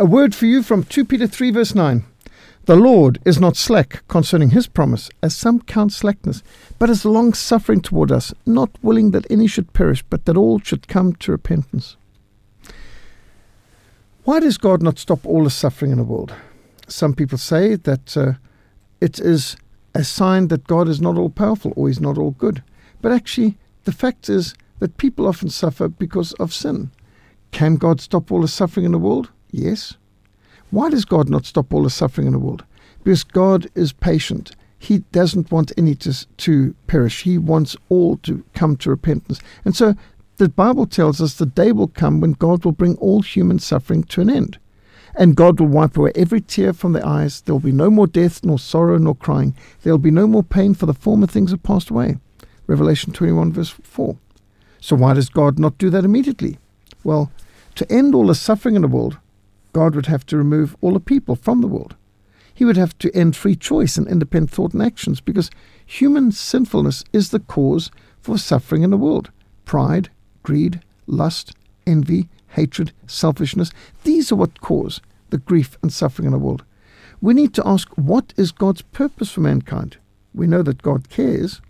A word for you from 2 Peter 3, verse 9. The Lord is not slack concerning his promise, as some count slackness, but is long suffering toward us, not willing that any should perish, but that all should come to repentance. Why does God not stop all the suffering in the world? Some people say that uh, it is a sign that God is not all powerful or He's not all good. But actually, the fact is that people often suffer because of sin. Can God stop all the suffering in the world? Yes. Why does God not stop all the suffering in the world? Because God is patient. He doesn't want any to, to perish. He wants all to come to repentance. And so the Bible tells us the day will come when God will bring all human suffering to an end. And God will wipe away every tear from their eyes. There will be no more death, nor sorrow, nor crying. There will be no more pain, for the former things have passed away. Revelation 21, verse 4. So why does God not do that immediately? Well, to end all the suffering in the world, God would have to remove all the people from the world. He would have to end free choice and independent thought and actions because human sinfulness is the cause for suffering in the world. Pride, greed, lust, envy, hatred, selfishness, these are what cause the grief and suffering in the world. We need to ask what is God's purpose for mankind? We know that God cares.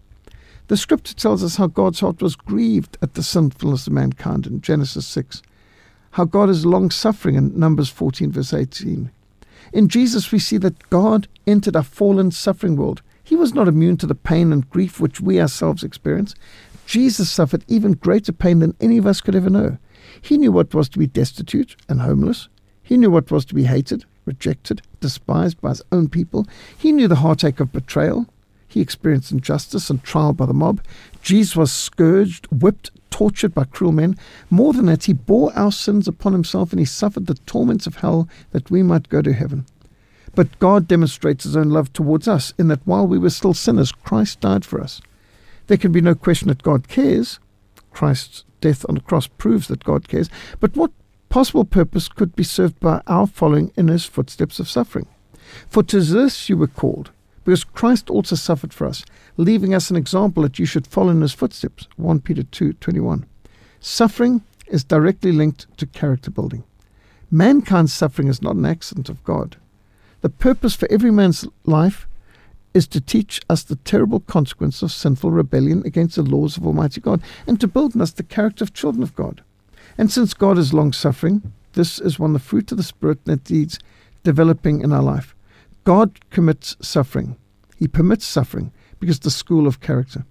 The scripture tells us how God's heart was grieved at the sinfulness of mankind in Genesis 6 how God is long suffering in Numbers 14, verse 18. In Jesus, we see that God entered a fallen, suffering world. He was not immune to the pain and grief which we ourselves experience. Jesus suffered even greater pain than any of us could ever know. He knew what was to be destitute and homeless. He knew what was to be hated, rejected, despised by his own people. He knew the heartache of betrayal. He experienced injustice and trial by the mob. Jesus was scourged, whipped, tortured by cruel men. More than that, he bore our sins upon himself and he suffered the torments of hell that we might go to heaven. But God demonstrates his own love towards us in that while we were still sinners, Christ died for us. There can be no question that God cares. Christ's death on the cross proves that God cares. But what possible purpose could be served by our following in his footsteps of suffering? For to this you were called because Christ also suffered for us, leaving us an example that you should follow in his footsteps. 1 Peter 2:21. Suffering is directly linked to character building. Mankind's suffering is not an accident of God. The purpose for every man's life is to teach us the terrible consequence of sinful rebellion against the laws of Almighty God and to build in us the character of children of God. And since God is long suffering, this is one of the fruit of the Spirit that needs developing in our life. God commits suffering. He permits suffering because the school of character.